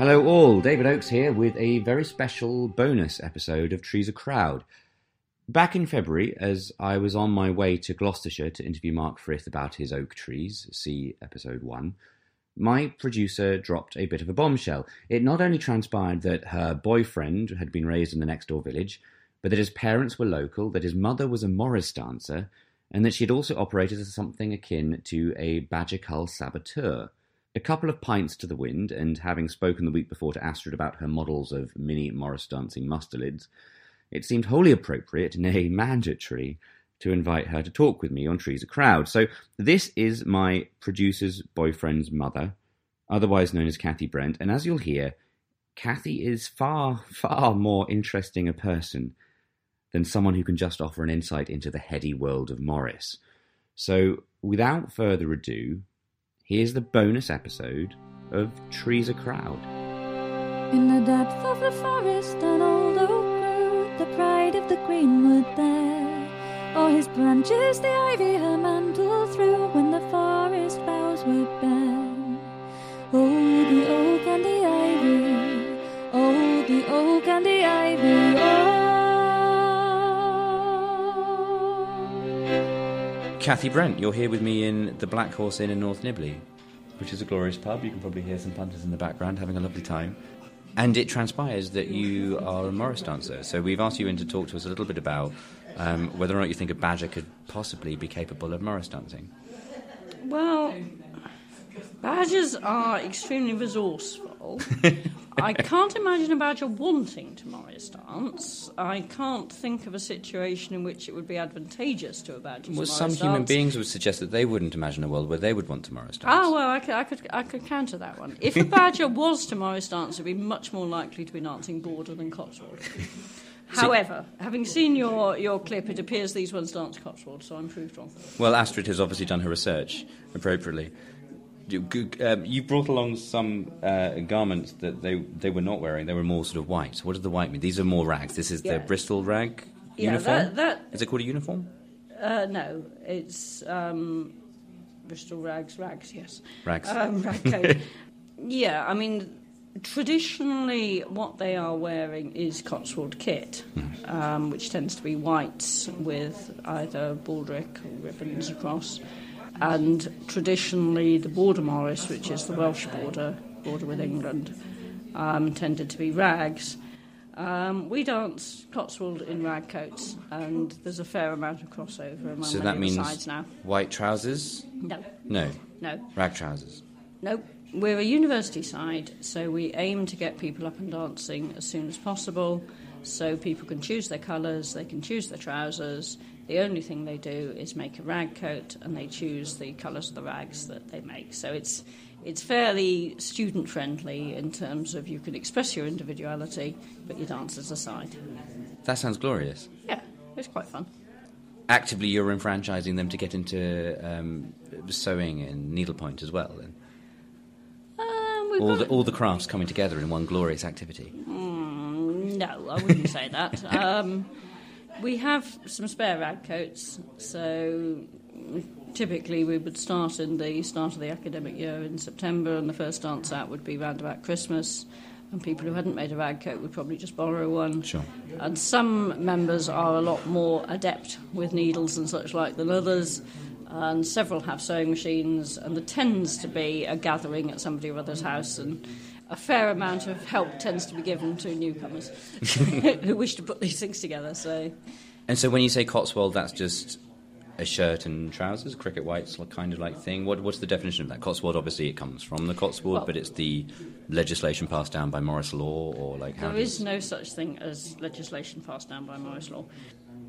Hello, all. David Oakes here with a very special bonus episode of Trees a Crowd. Back in February, as I was on my way to Gloucestershire to interview Mark Frith about his oak trees, see episode one, my producer dropped a bit of a bombshell. It not only transpired that her boyfriend had been raised in the next door village, but that his parents were local, that his mother was a Morris dancer, and that she had also operated as something akin to a badger cull saboteur. A couple of pints to the wind, and having spoken the week before to Astrid about her models of mini Morris dancing mustelids, it seemed wholly appropriate, nay, mandatory, to invite her to talk with me on Trees a Crowd. So this is my producer's boyfriend's mother, otherwise known as Kathy Brent, and as you'll hear, Kathy is far, far more interesting a person than someone who can just offer an insight into the heady world of Morris. So, without further ado, here's the bonus episode of Trees a Crowd. In the depth of the forest, an old oak grew, the pride of the greenwood there. O'er his branches the ivy her mantle threw when the forest boughs were bare. Oh, the oak and the ivy, oh, the oak and the ivy, Kathy Brent, you're here with me in the Black Horse Inn in North Nibley, which is a glorious pub. You can probably hear some punters in the background having a lovely time. And it transpires that you are a Morris dancer. So we've asked you in to talk to us a little bit about um, whether or not you think a badger could possibly be capable of Morris dancing. Well, badgers are extremely resourceful. I can't imagine a badger wanting to Morris dance. I can't think of a situation in which it would be advantageous to a badger to Well, some dance. human beings would suggest that they wouldn't imagine a world where they would want to Morris dance. Ah, well, I could, I could, I could counter that one. If a badger was to Morris dance, it would be much more likely to be dancing border than Cotswold. However, having seen your, your clip, it appears these ones dance Cotswold, so I'm proved wrong. Well, Astrid has obviously done her research appropriately. You, um, you brought along some uh, garments that they they were not wearing. They were more sort of white. What does the white mean? These are more rags. This is Yeah. the Bristol rag Yeah, uniform. that- that- Is it called a uniform? Uh, no, it's um, Bristol rags, rags, yes. Rags. Um, rag yeah, I mean, traditionally, what they are wearing is Cotswold kit, um, which tends to be whites with either baldric or ribbons across. And traditionally, the border Morris, which is the Welsh border, border with England, um, tended to be rags. Um, we dance Cotswold in rag coats, and there's a fair amount of crossover among So that means sides now. white trousers? No, No, no, rag trousers. no. We're a university side, so we aim to get people up and dancing as soon as possible, so people can choose their colours, they can choose their trousers. The only thing they do is make a rag coat, and they choose the colours of the rags that they make. So it's it's fairly student friendly in terms of you can express your individuality, but your dancers aside. That sounds glorious. Yeah, it's quite fun. Actively, you're enfranchising them to get into um, sewing and needlepoint as well. And Um, we've all got- the all the crafts coming together in one glorious activity. Mm, no, I wouldn't say that. Um, we have some spare rag coats, so typically we would start in the start of the academic year in September, and the first dance out would be round about Christmas. And people who hadn't made a rag coat would probably just borrow one. Sure. And some members are a lot more adept with needles and such like than others. And several have sewing machines, and there tends to be a gathering at somebody or other's house, and a fair amount of help tends to be given to newcomers who wish to put these things together. So, And so when you say Cotswold, that's just a shirt and trousers, cricket whites kind of like thing. What, what's the definition of that? Cotswold, obviously, it comes from the Cotswold, Well- but it's the legislation passed down by Morris law, or like how There does- is no such thing as legislation passed down by Morris law.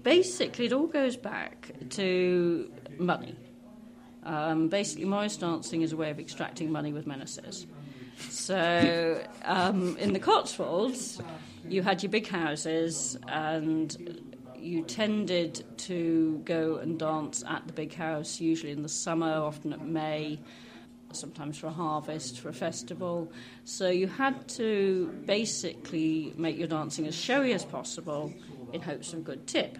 Basically, it all goes back to money. Um, basically, Morris dancing is a way of extracting money with menaces. So, um, in the Cotswolds, you had your big houses, and you tended to go and dance at the big house, usually in the summer, often at May sometimes for a harvest, for a festival. So you had to basically make your dancing as showy as possible in hopes of a good tip.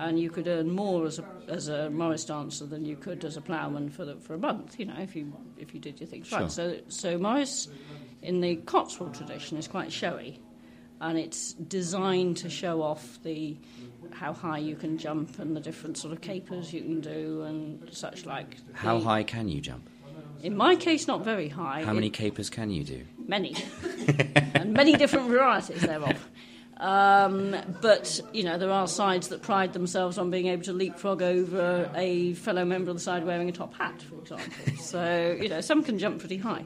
And you could earn more as a, as a Morris dancer than you could as a ploughman for, the, for a month, you know, if you, if you did your things Sure. right. So, so Morris in the Cotswold tradition is quite showy, and it's designed to show off the how high you can jump and the different sort of capers you can do and such like. How The- high can you jump? In my case, not very high. How many capers can you do? many, and many different varieties thereof. Um, but you know there are sides that pride themselves on being able to leapfrog over a fellow member of the side wearing a top hat, for example. So you know some can jump pretty high.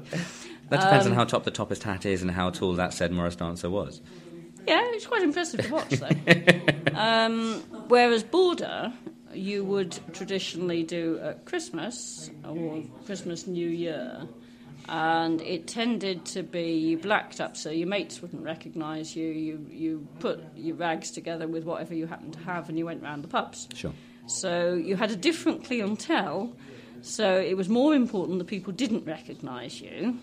That depends Um, on how top the toppest hat is and how tall that said Morris dancer was. Yeah, it's quite impressive to watch, though. um, whereas border, you would traditionally do at Christmas or Christmas New Year, and it tended to be blacked up so your mates wouldn't recognise you. You you put your rags together with whatever you happened to have, and you went round the pubs. Sure. So you had a different clientele. So it was more important that people didn't recognise you.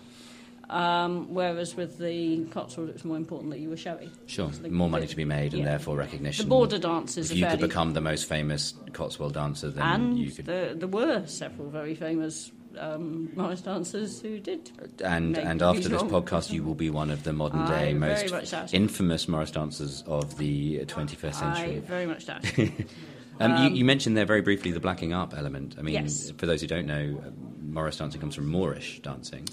Um, whereas with the Cotswold, it was more important that you were showy. Sure. So More money to be made and yeah. therefore recognition. The border dances If you could become the most famous Cotswold dancer, then and you could. there, there were several very famous um, Morris dancers who did. and and after this podcast, you will be one of the modern day very most much doubt it. infamous Morris dancers of the 21st I century. very much doubt. Um, you, you mentioned there very briefly the blacking up element. I mean, Yes. for those who don't know, uh, Morris dancing comes from Moorish dancing.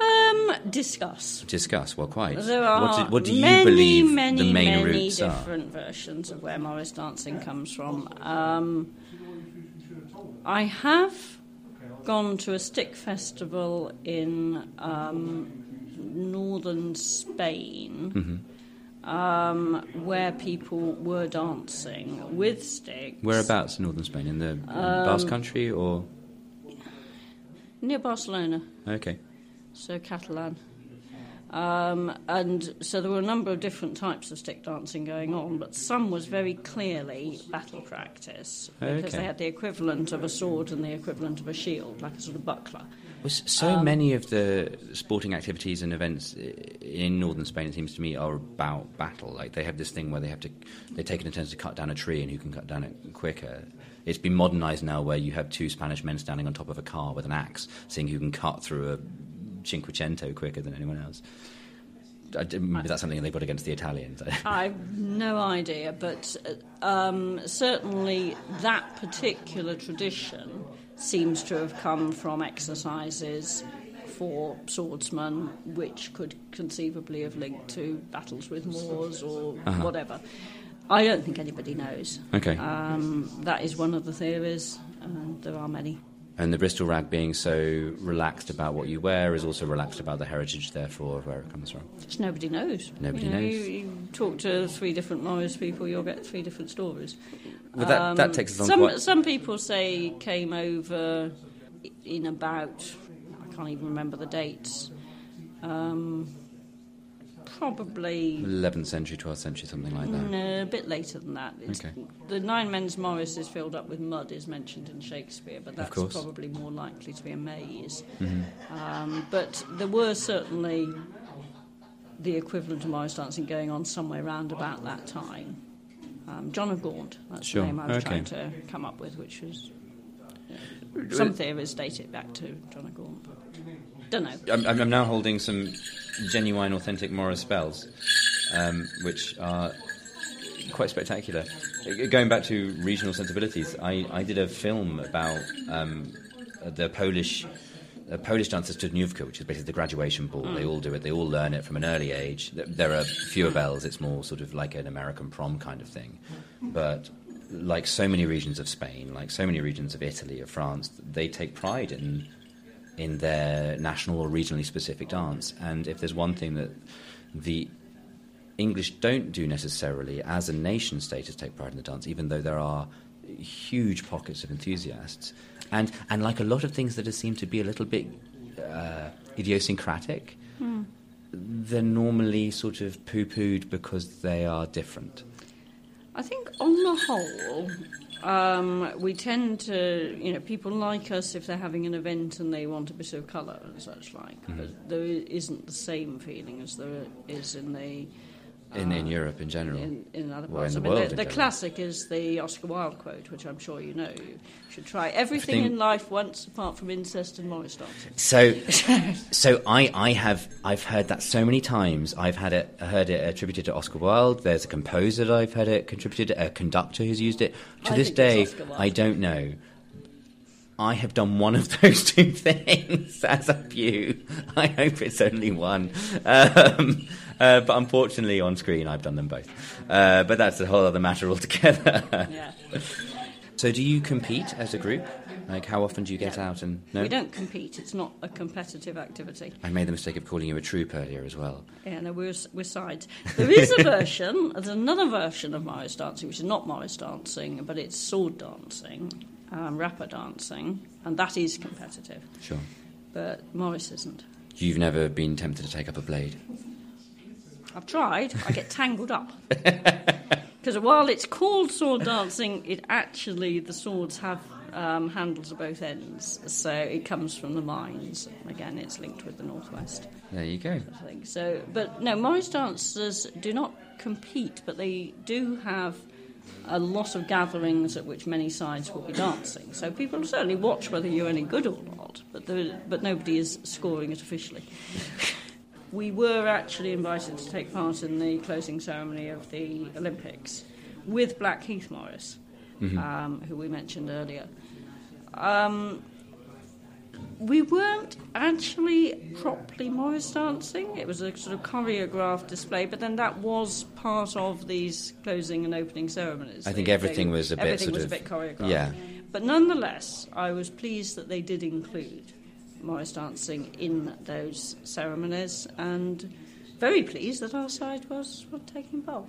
um, discuss. Discuss. Well, quite. There are what, do, what do you many, believe many, the main many roots are? different versions of where Morris dancing comes from. Um, I have gone to a stick festival in um, northern Spain. Um, where people were dancing with sticks. Whereabouts in northern Spain? In the Um, Basque Country or Near Barcelona. okay? so Catalan. Um, and so there were a number of different types of stick dancing going on, but some was very clearly battle practice because Okay. they had the equivalent of a sword and the equivalent of a shield, like a sort of buckler. Was so Um, many of the sporting activities and events in northern Spain, it seems to me, are about battle. Like they have this thing where they have to, they take an attempt to cut down a tree and who can cut down it quicker. It's been modernised now, where you have two Spanish men standing on top of a car with an axe, seeing who can cut through a Cinquecento quicker than anyone else. I maybe that's something they put against the Italians. I've no idea, but um, certainly that particular tradition seems to have come from exercises for swordsmen, which could conceivably have linked to battles with Moors or Uh-huh. whatever. I don't think anybody knows. okay. Um, that is one of the theories, and there are many. And the Bristol rag being so relaxed about what you wear is also relaxed about the heritage, therefore, of where it comes from. Just nobody knows. Nobody you know, knows. You, you talk to three different Morris people, you'll get three different stories. Well, that, that Um, takes us on some, quite. some people say came over in about, I can't even remember the dates, um, probably 11th century, 12th century, something like that. mm, a bit later than that. It's, Okay. The Nine Men's Morris is filled up with mud is mentioned in Shakespeare, but that's. Mm-hmm. probably more likely to be a maze. Um, but there were certainly the equivalent of Morris dancing going on somewhere round about that time. Um, John of Gaunt, that's Sure, the name I was okay. trying to come up with, which was. uh, some theories date it back to John but don't know. I'm, I'm now holding some genuine, authentic Morris spells, um, which are quite spectacular. Going back to regional sensibilities, I, I did a film about um, the Polish. Uh, Polish dancers to Dniówka, which is basically the graduation ball. They all do it. They all learn it from an early age. There are fewer bells. It's more sort of like an American prom kind of thing. But like so many regions of Spain, like so many regions of Italy, of France, they take pride in in their national or regionally specific dance. And if there's one thing that the English don't do necessarily as a nation state is take pride in the dance, even though there are huge pockets of enthusiasts. And, and like a lot of things that seem to be a little bit uh, idiosyncratic, they're normally sort of poo pooed because they are different. I think on the whole, um, we tend to, you know, people like us if they're having an event and they want a bit of colour and such like. But there isn't the same feeling as there is in the in, in ah. Europe in general. in, in other Well, parts. in the I mean, world the, the classic is the Oscar Wilde quote, which I'm sure you know. You should try everything Everything- in life once, apart from incest and Morris dancing. So, so I, I have I've heard that so many times. I've had it heard it attributed to Oscar Wilde. There's a composer that I've heard it contributed, a conductor who's used it. To I this day, it's Oscar Wilde. I don't know. I have done one of those two things as a few. I hope it's only one. Um, uh, but unfortunately, on screen, I've done them both. Uh, but that's a whole other matter altogether. Yeah. so, do you compete as a group? Like, how often do you get No. out and no? We don't compete. It's not a competitive activity. I made the mistake of calling you a troop earlier as well. Yeah, no, we're, we're sides. There is a version, there's another version of Morris dancing, which is not Morris dancing, but it's sword dancing, um, rapper dancing, and that is competitive. Sure. But Morris isn't. You've never been tempted to take up a blade. I've tried, I get tangled up. Because while it's called sword dancing, it actually, the swords have um, handles at both ends, so it comes from the mines. Again, it's linked with the Northwest. There you go. I think so. But no, Morris dancers do not compete, but they do have a lot of gatherings at which many sides will be dancing. So people certainly watch whether you're any good or not, but there, but nobody is scoring it officially. we were actually invited to take part in the closing ceremony of the Olympics with Blackheath Morris, um, who we mentioned earlier. Um, we weren't actually properly Morris dancing. It was a sort of choreographed display, but then that was part of these closing and opening ceremonies. I think They- everything they- was a bit everything was of- a bit choreographed. yeah. But nonetheless, I was pleased that they did include Morris dancing in those ceremonies, and very pleased that our side was, was taking part.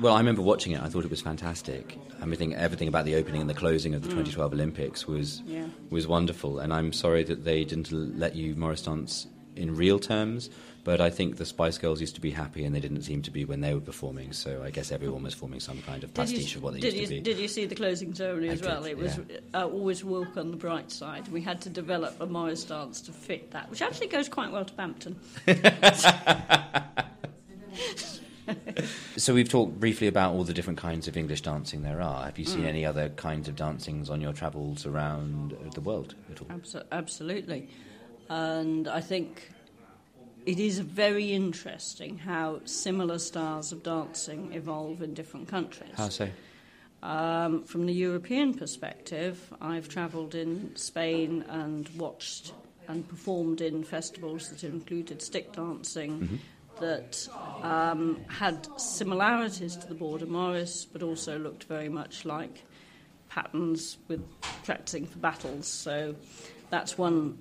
Well, I remember watching it. I thought it was fantastic. Everything, everything about the opening and the closing of the 2012 Olympics was Yeah. was wonderful. And I'm sorry that they didn't let you Morris dance in real terms. But I think the Spice Girls used to be happy, and they didn't seem to be when they were performing. So I guess everyone was forming some kind of Did you- pastiche of what they did used you, to be. Did you see the closing ceremony I as well? It was uh, always walk on the bright side. We had to develop a Morris dance to fit that, which actually goes quite well to Bampton. So we've talked briefly about all the different kinds of English dancing there are. Have you seen Mm. any other kinds of dancings on your travels around uh, the world at all? Abso- absolutely. And I think it is very interesting how similar styles of dancing evolve in different countries. How so? Um, from the European perspective, I've travelled in Spain and watched and performed in festivals that included stick dancing that um, had similarities to the Border Morris, but also looked very much like patterns with practicing for battles. So that's one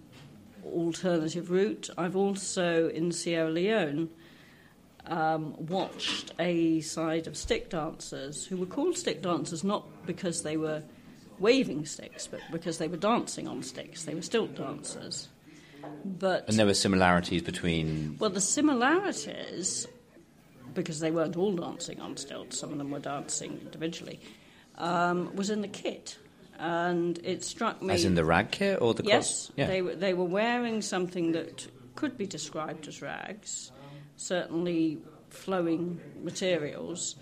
alternative route. I've also in Sierra Leone um, watched a side of stick dancers who were called stick dancers not because they were waving sticks, but because they were dancing on sticks. They were stilt dancers. But And there were similarities between well, the similarities, because they weren't all dancing on stilts, some of them were dancing individually, um, was in the kit. And it struck me. As in the rag kit or the Yes, Yeah. they, were- they were wearing something that could be described as rags, certainly flowing materials,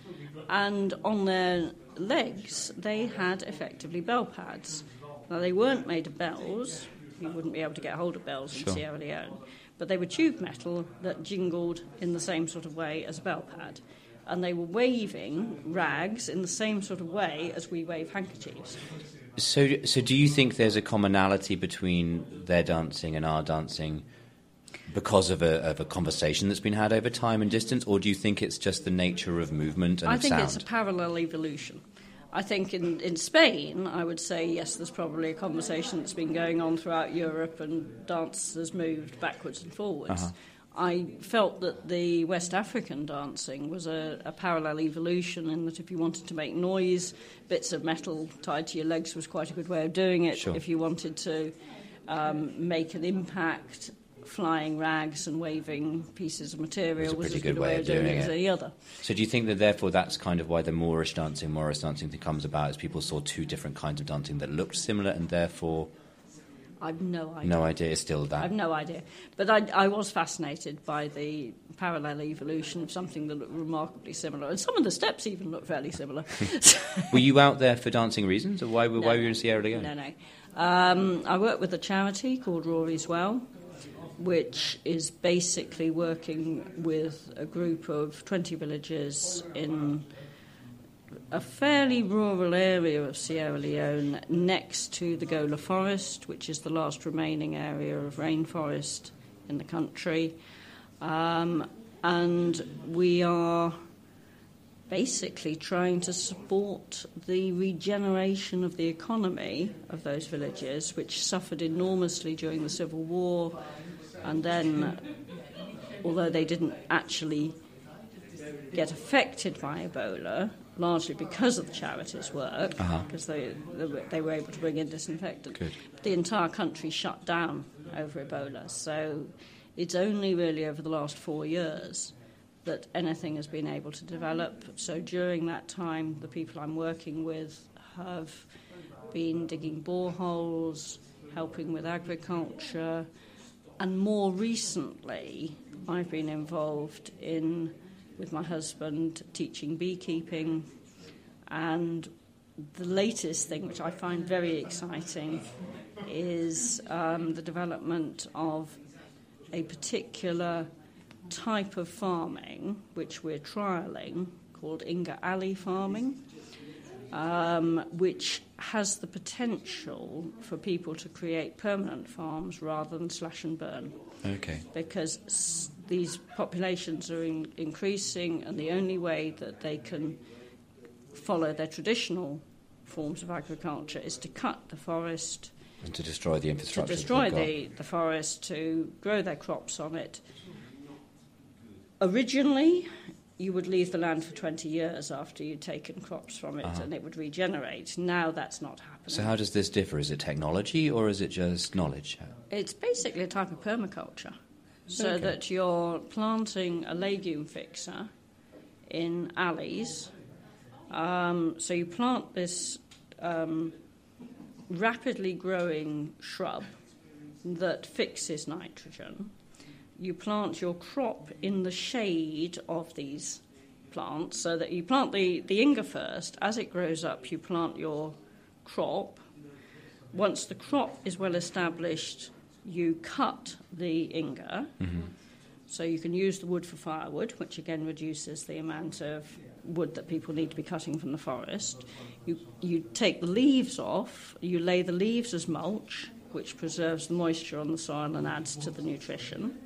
and on their legs they had effectively bell pads. Now they weren't made of bells, you wouldn't be able to get hold of bells in Sure. Sierra Leone, but they were tube metal that jingled in the same sort of way as a bell pad. And they were waving rags in the same sort of way as we wave handkerchiefs. So, so do you think there's a commonality between their dancing and our dancing because of a, of a conversation that's been had over time and distance, or do you think it's just the nature of movement and I think sound? it's a parallel evolution. I think in, in Spain, I would say yes, there's probably a conversation that's been going on throughout Europe, and dance has moved backwards and forwards. Uh-huh. I felt that the West African dancing was a, a parallel evolution in that if you wanted to make noise, bits of metal tied to your legs was quite a good way of doing it. Sure. If you wanted to um, make an impact, flying rags and waving pieces of material Was a was pretty good good way of doing it as any other. So do you think that therefore that's kind of why the Moorish dancing, Morris dancing thing comes about, is people saw two different kinds of dancing that looked similar and therefore I've no idea. No idea. It's still that. I've no idea. But I, I was fascinated by the parallel evolution of something that looked remarkably similar. And some of the steps even look fairly similar. were you out there for dancing reasons, or why, why No. were you in Sierra Leone? No, no. Um, I work with a charity called Rory's Well, which is basically working with a group of 20 villages in a fairly rural area of Sierra Leone next to the Gola Forest, which is the last remaining area of rainforest in the country. Um, and we are basically trying to support the regeneration of the economy of those villages, which suffered enormously during the Civil War. And then, although they didn't actually get affected by Ebola, largely because of the charities' work, uh-huh. because they, they were- they were able to bring in disinfectant, Good. the entire country shut down over Ebola. So it's only really over the last four years that anything has been able to develop. So during that time, the people I'm working with have been digging boreholes, helping with agriculture, and more recently, I've been involved in, with my husband, teaching beekeeping. And the latest thing, which I find very exciting, is um, the development of a particular type of farming which we're trialling called Inga Alley farming, um, which has the potential for people to create permanent farms rather than slash and burn Okay. because s- these populations are in- increasing, and the only way that they can follow their traditional forms of agriculture is to cut the forest, And to destroy the infrastructure. To destroy the, the forest, to grow their crops on it. Originally, you would leave the land for 20 years after you'd taken crops from it, Uh-huh. and it would regenerate. Now that's not happening. So how does this differ? Is it technology or is it just knowledge? It's basically a type of permaculture. So Okay. that you're planting a legume fixer in alleys. Um, so you plant this um, rapidly growing shrub that fixes nitrogen. You plant your crop in the shade of these plants so that you plant the, the Inga first. As it grows up, you plant your crop. Once the crop is well established, you cut the Inga. Mm-hmm. So you can use the wood for firewood, which again reduces the amount of wood that people need to be cutting from the forest. You, you take the leaves off, you lay the leaves as mulch, which preserves the moisture on the soil and adds to the nutrition.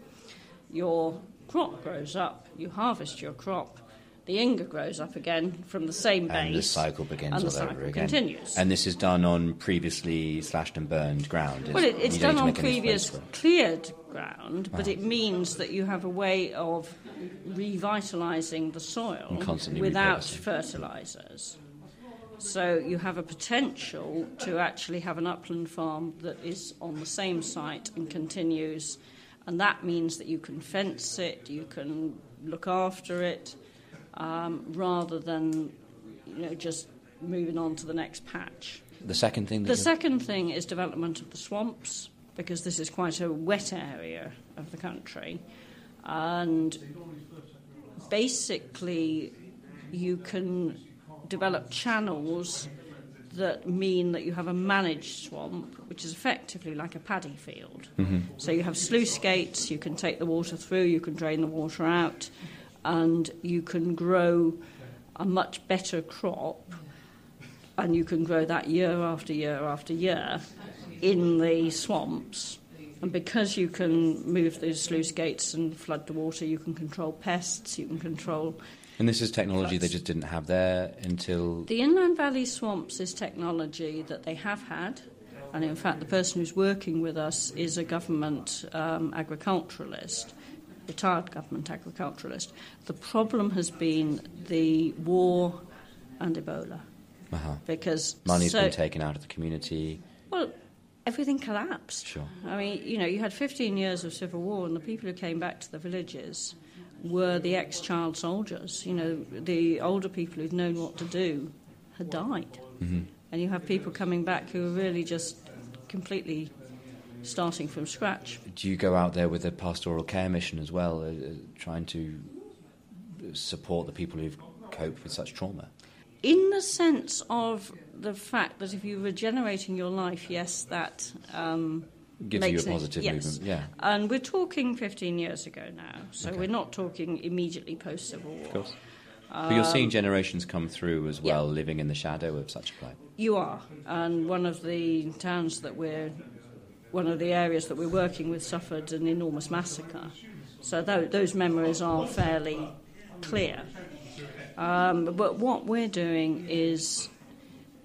Your crop grows up, you harvest your crop, the Inga grows up again from the same base. And the cycle begins and the all cycle over again. continues. And this is done on previously slashed and burned ground. Well, it, it's done on previous space for it. cleared ground, but Ah. it means that you have a way of revitalising the soil without fertilisers. So you have a potential to actually have an upland farm that is on the same site and continues, and that means that you can fence it, you can look after it, um, rather than you know just moving on to the next patch. The second thing The second thing is development of the swamps, because this is quite a wet area of the country. And basically, you can develop channels that mean that you have a managed swamp, which is effectively like a paddy field. Mm-hmm. So you have sluice gates, you can take the water through, you can drain the water out, and you can grow a much better crop and you can grow that year after year after year in the swamps. And because you can move those sluice gates and flood the water, you can control pests, you can control. And this is technology they just didn't have there until. The inland valley swamps is technology that they have had, and in fact, the person who's working with us is a government um, agriculturalist, retired government agriculturalist. The problem has been the war and Ebola. Uh-huh. Because Money's so- been taken out of the community. Well, everything collapsed. Sure. I mean, you know, you had 15 years of civil war, and the people who came back to the villages were the ex-child soldiers. You know, the older people who'd known what to do had died, Mm-hmm. and you have people coming back who are really just completely starting from scratch. Do you go out there with a pastoral care mission as well, uh, uh, trying to support the people who've coped with such trauma? In the sense of the fact that if you're regenerating your life, yes, that um, Gives you a it- positive yes. movement, yeah. And we're talking 15 years ago now, so Okay. we're not talking immediately post Civil War. Of course. But you're seeing generations come through as Um, yeah. well, living in the shadow of such a plight. You are, and one of the towns that we're, one of the areas that we're working with suffered an enormous massacre. So tho- those memories are fairly clear. Um, but what we're doing is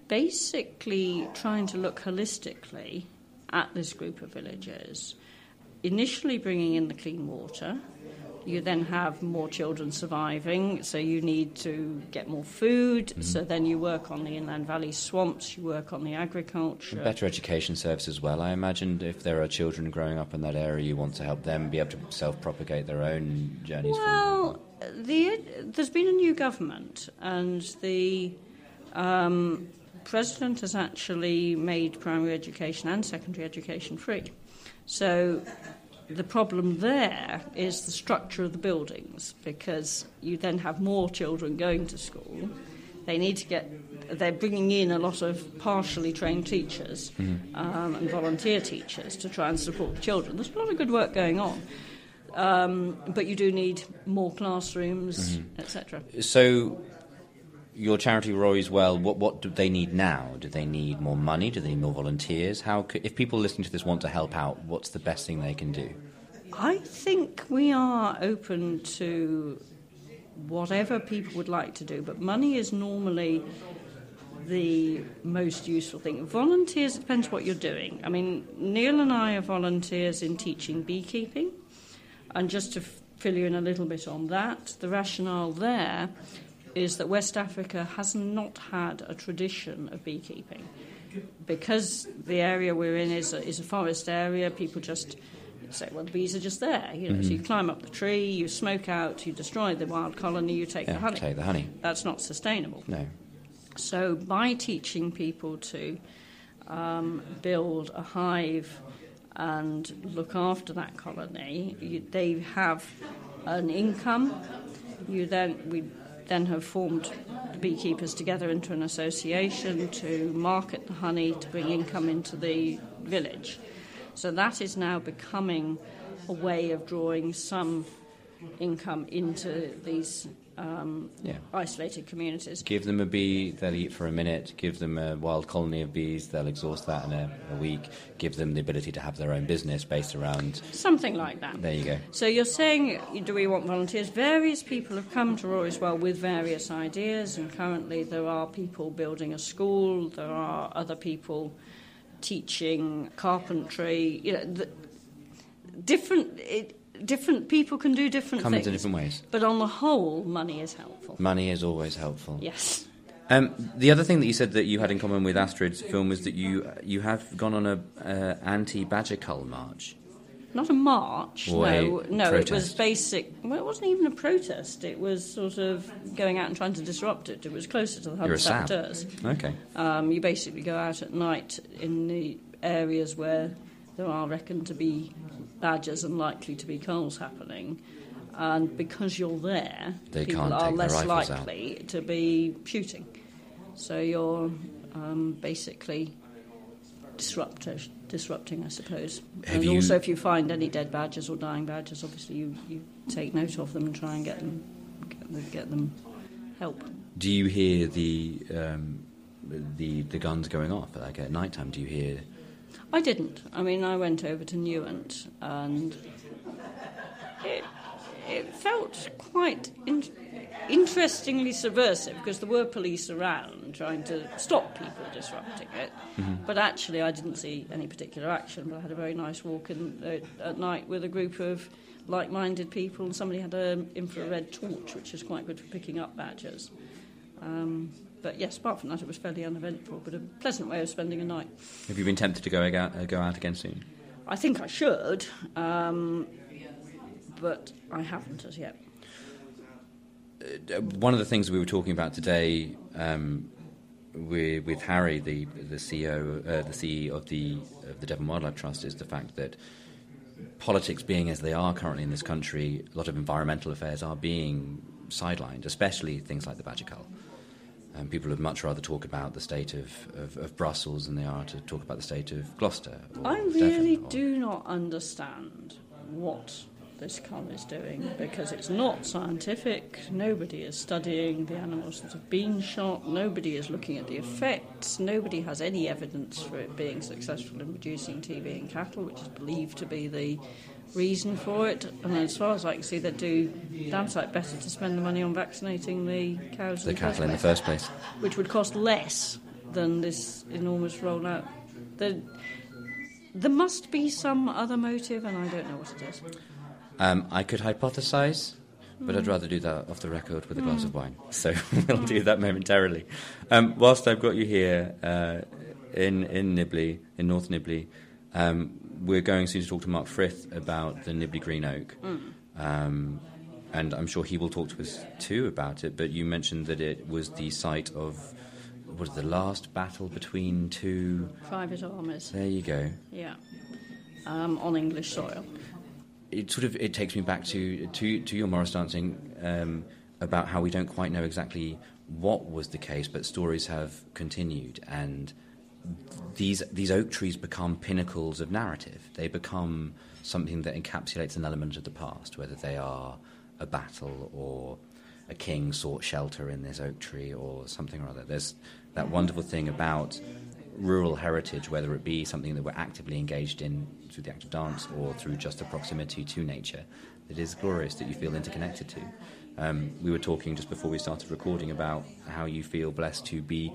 basically trying to look holistically at this group of villages. Initially, bringing in the clean water. You then have more children surviving, so you need to get more food. So then you work on the inland valley swamps, you work on the agriculture. And Better education service as well. I imagine if there are children growing up in that area, you want to help them be able to self-propagate their own journeys. Well, the, there's been a new government, and the um, president has actually made primary education and secondary education free. So the problem there is the structure of the buildings, because you then have more children going to school. They need to get. They're bringing in a lot of partially trained teachers um, and volunteer teachers to try and support the children. There's a lot of good work going on. Um, but you do need more classrooms, etc. So, your charity Rory's Well, what what do they need now? Do they need more money? Do they need more volunteers? How c if people listening to this want to help out, what's the best thing they can do? I think we are open to whatever people would like to do, but money is normally the most useful thing. Volunteers, depends what you're doing. I mean, Neil and I are volunteers in teaching beekeeping, and just to f- fill you in a little bit on that, the rationale there is that West Africa has not had a tradition of beekeeping. Because the area we're in is a, is a forest area, people just say, well, the bees are just there. You know, so you climb up the tree, you smoke out, you destroy the wild colony, you take Yeah, the honey. take the honey. That's not sustainable. No. So, by teaching people to um, build a hive and look after that colony, you, they have an income. You then we then have formed the beekeepers together into an association to market the honey to bring income into the village. So that is now becoming a way of drawing some income into these um, Yeah. isolated communities. Give them a bee, they'll eat for a minute. Give them a wild colony of bees, they'll exhaust that in a, a week. Give them the ability to have their own business based around. Something like that. There you go. So you're saying, do we want volunteers? Various people have come to Rory's Well with various ideas, and currently there are people building a school. There are other people teaching carpentry. You know, the, different it, different people can do different Come things. into different ways. But on the whole, money is helpful. Money is always helpful. Yes. Um, the other thing that you said that you had in common with Astrid's film was that you you have gone on a uh, anti-badger cull march. Not a march, Or no, a no. It was protest. basic. Well, it wasn't even a protest. It was sort of going out and trying to disrupt it. It was closer to the Hunt saboteurs. Okay. Um, you basically go out at night in the areas where there are reckoned to be badgers and likely to be culls happening. And because you're there, They people can't are less rifles out. likely to be shooting. So you're um, basically disruptor, disrupting, I suppose. Have and you- also, if you find any dead badgers or dying badgers, obviously you, you take note of them and try and get them, get them, get them help. Do you hear the um, the the guns going off like at night time? Do you hear? I didn't. I mean, I went over to Newent and it, it felt quite in, interestingly subversive because there were police around trying to stop people disrupting it. But actually, I didn't see any particular action. But I had a very nice walk in, uh, at night with a group of like minded people, and somebody had an infrared torch, which is quite good for picking up badgers. Um, but yes, apart from that, it was fairly uneventful, but a pleasant way of spending a night. Have you been tempted to go out, uh, go out again soon? I think I should, um, but I haven't as yet. Uh, one of the things we were talking about today um, with, with Harry, the the CEO, uh, the CEO of the of the Devon Wildlife Trust, is the fact that politics being as they are currently in this country, a lot of environmental affairs are being sidelined, especially things like the badger cull. And people would much rather talk about the state of, of, of Brussels than they are to talk about the state of Gloucester. I really Devon or- do not understand what this cull is doing because it's not scientific. Nobody is studying the animals that have been shot. Nobody is looking at the effects. Nobody has any evidence for it being successful in reducing TB in cattle, which is believed to be the reason for it. And as far as I can see, they do damn sight better to spend the money on vaccinating the cows. the cattle in the first place. which would cost less than this enormous rollout. There, there must be some other motive, and I don't know what it is. Um, I could hypothesize, but I'd rather do that off the record with a glass of wine. So we'll do that momentarily. Um, whilst I've got you here uh, in in Nibley, in North Nibley, um, we're going soon to talk to Mark Frith about the Nibley Green Oak. Um, and I'm sure he will talk to us too about it. But you mentioned that it was the site of was the last battle between two. Private armies, There you go. yeah, um, on English soil. it sort of it takes me back to to, to your Morris dancing um, about how we don't quite know exactly what was the case, but stories have continued, and these these oak trees become pinnacles of narrative. They become something that encapsulates an element of the past, whether they are a battle or a king sought shelter in this oak tree or something or other. There's that wonderful thing about rural heritage, whether it be something that we're actively engaged in through the act of dance or through just the proximity to nature, that is glorious, that you feel interconnected to. Um, we were talking just before we started recording about how you feel blessed to be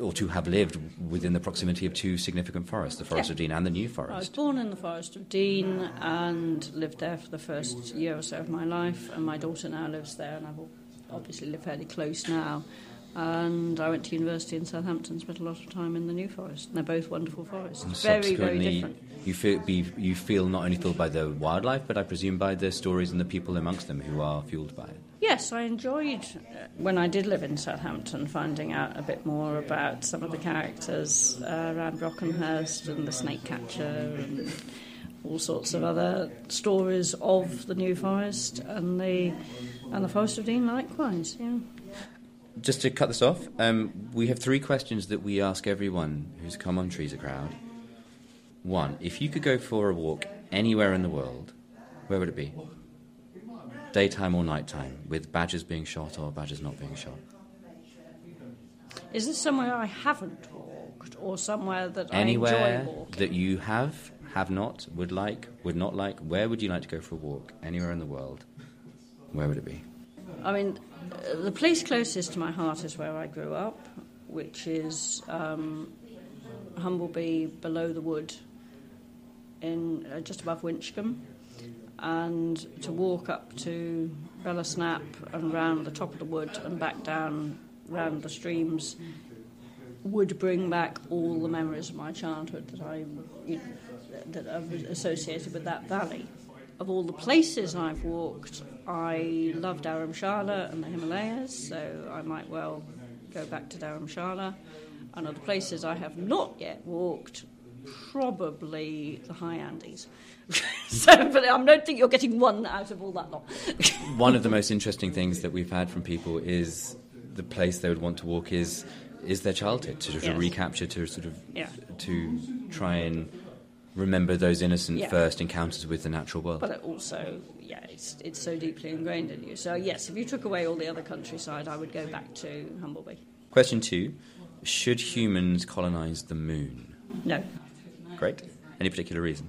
or to have lived within the proximity of two significant forests, the Forest Yeah. of Dean and the New Forest. I was born in the Forest of Dean and lived there for the first year or so of my life, and my daughter now lives there, and I've obviously live fairly close now. And I went to university in Southampton, spent a lot of time in the New Forest, and they're both wonderful forests. And very, very different. You feel, be, you feel not only filled by the wildlife, but I presume by the stories and the people amongst them who are fueled by it. Yes, I enjoyed uh, when I did live in Southampton finding out a bit more about some of the characters uh, around Brockenhurst and the snake catcher and all sorts of other stories of the New Forest and the and the Forest of Dean likewise. Yeah. Just to cut this off, um, we have three questions that we ask everyone who's come on Trees a Crowd. One, if you could go for a walk anywhere in the world, where would it be? Daytime or nighttime, with badgers being shot or badgers not being shot? Is this somewhere I haven't walked or somewhere that I Anywhere enjoy walking? that you have, have not, would like, would not like, where would you like to go for a walk? Anywhere in the world, where would it be? I mean, the place closest to my heart is where I grew up, which is um, Humblebee below the wood, in uh, just above Winchcombe, and to walk up to Belas Knap and round the top of the wood and back down round the streams would bring back all the memories of my childhood that I you know, that are associated with that valley. Of all the places I've walked, I love Dharamshala and the Himalayas, so I might well go back to Dharamshala. And other places I have not yet walked, probably the high Andes. so, but I don't think you're getting one out of all that lot. One of the most interesting things that we've had from people is the place they would want to walk is is their childhood to sort of Yes. recapture to sort of Yeah. to try and remember those innocent Yeah. first encounters with the natural world. But also, yeah, it's, it's so deeply ingrained in you. So, yes, if you took away all the other countryside, I would go back to Humblebee. Question two: Should humans colonize the moon? No. Great. Any particular reason?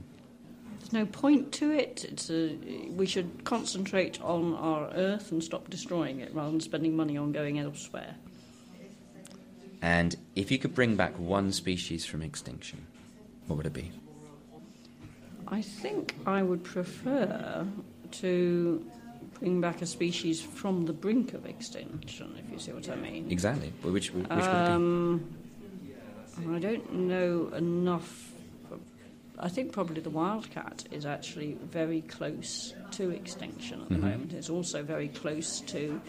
There's no point to it. It's a, we should concentrate on our Earth and stop destroying it rather than spending money on going elsewhere. And if you could bring back one species from extinction, what would it be? I think I would prefer to bring back a species from the brink of extinction, if you see what I mean. Exactly. Which, which would it Um, I don't know enough. I think probably the wildcat is actually very close to extinction at the Mhm. moment. It's also very close to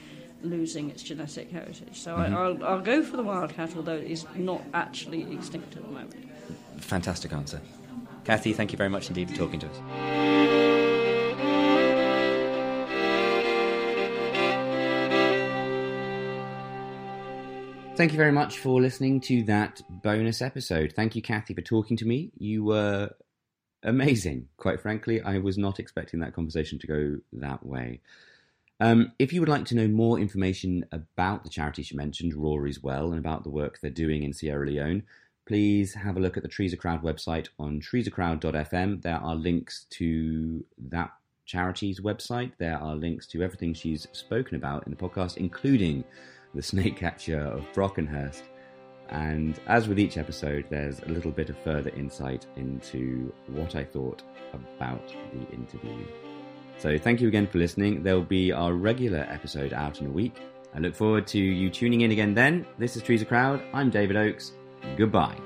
losing its genetic heritage. So Mm-hmm. I, I'll, I'll go for the wildcat, although it is not actually extinct at the moment. Fantastic answer. Kathy, thank you very much indeed for talking to us. Thank you very much for listening to that bonus episode. Thank you, Kathy, for talking to me. You were amazing. Quite frankly, I was not expecting that conversation to go that way. Um, if you would like to know more information about the charity she mentioned, Rory's Well, and about the work they're doing in Sierra Leone, please have a look at the Trees A Crowd website on treesacrowd.fm. There are links to that charity's website. There are links to everything she's spoken about in the podcast, including the snake catcher of Brockenhurst. And as with each episode, there's a little bit of further insight into what I thought about the interview. So thank you again for listening. There will be our regular episode out in a week. I look forward to you tuning in again then. This is Trees A Crowd. I'm David Oakes. Goodbye.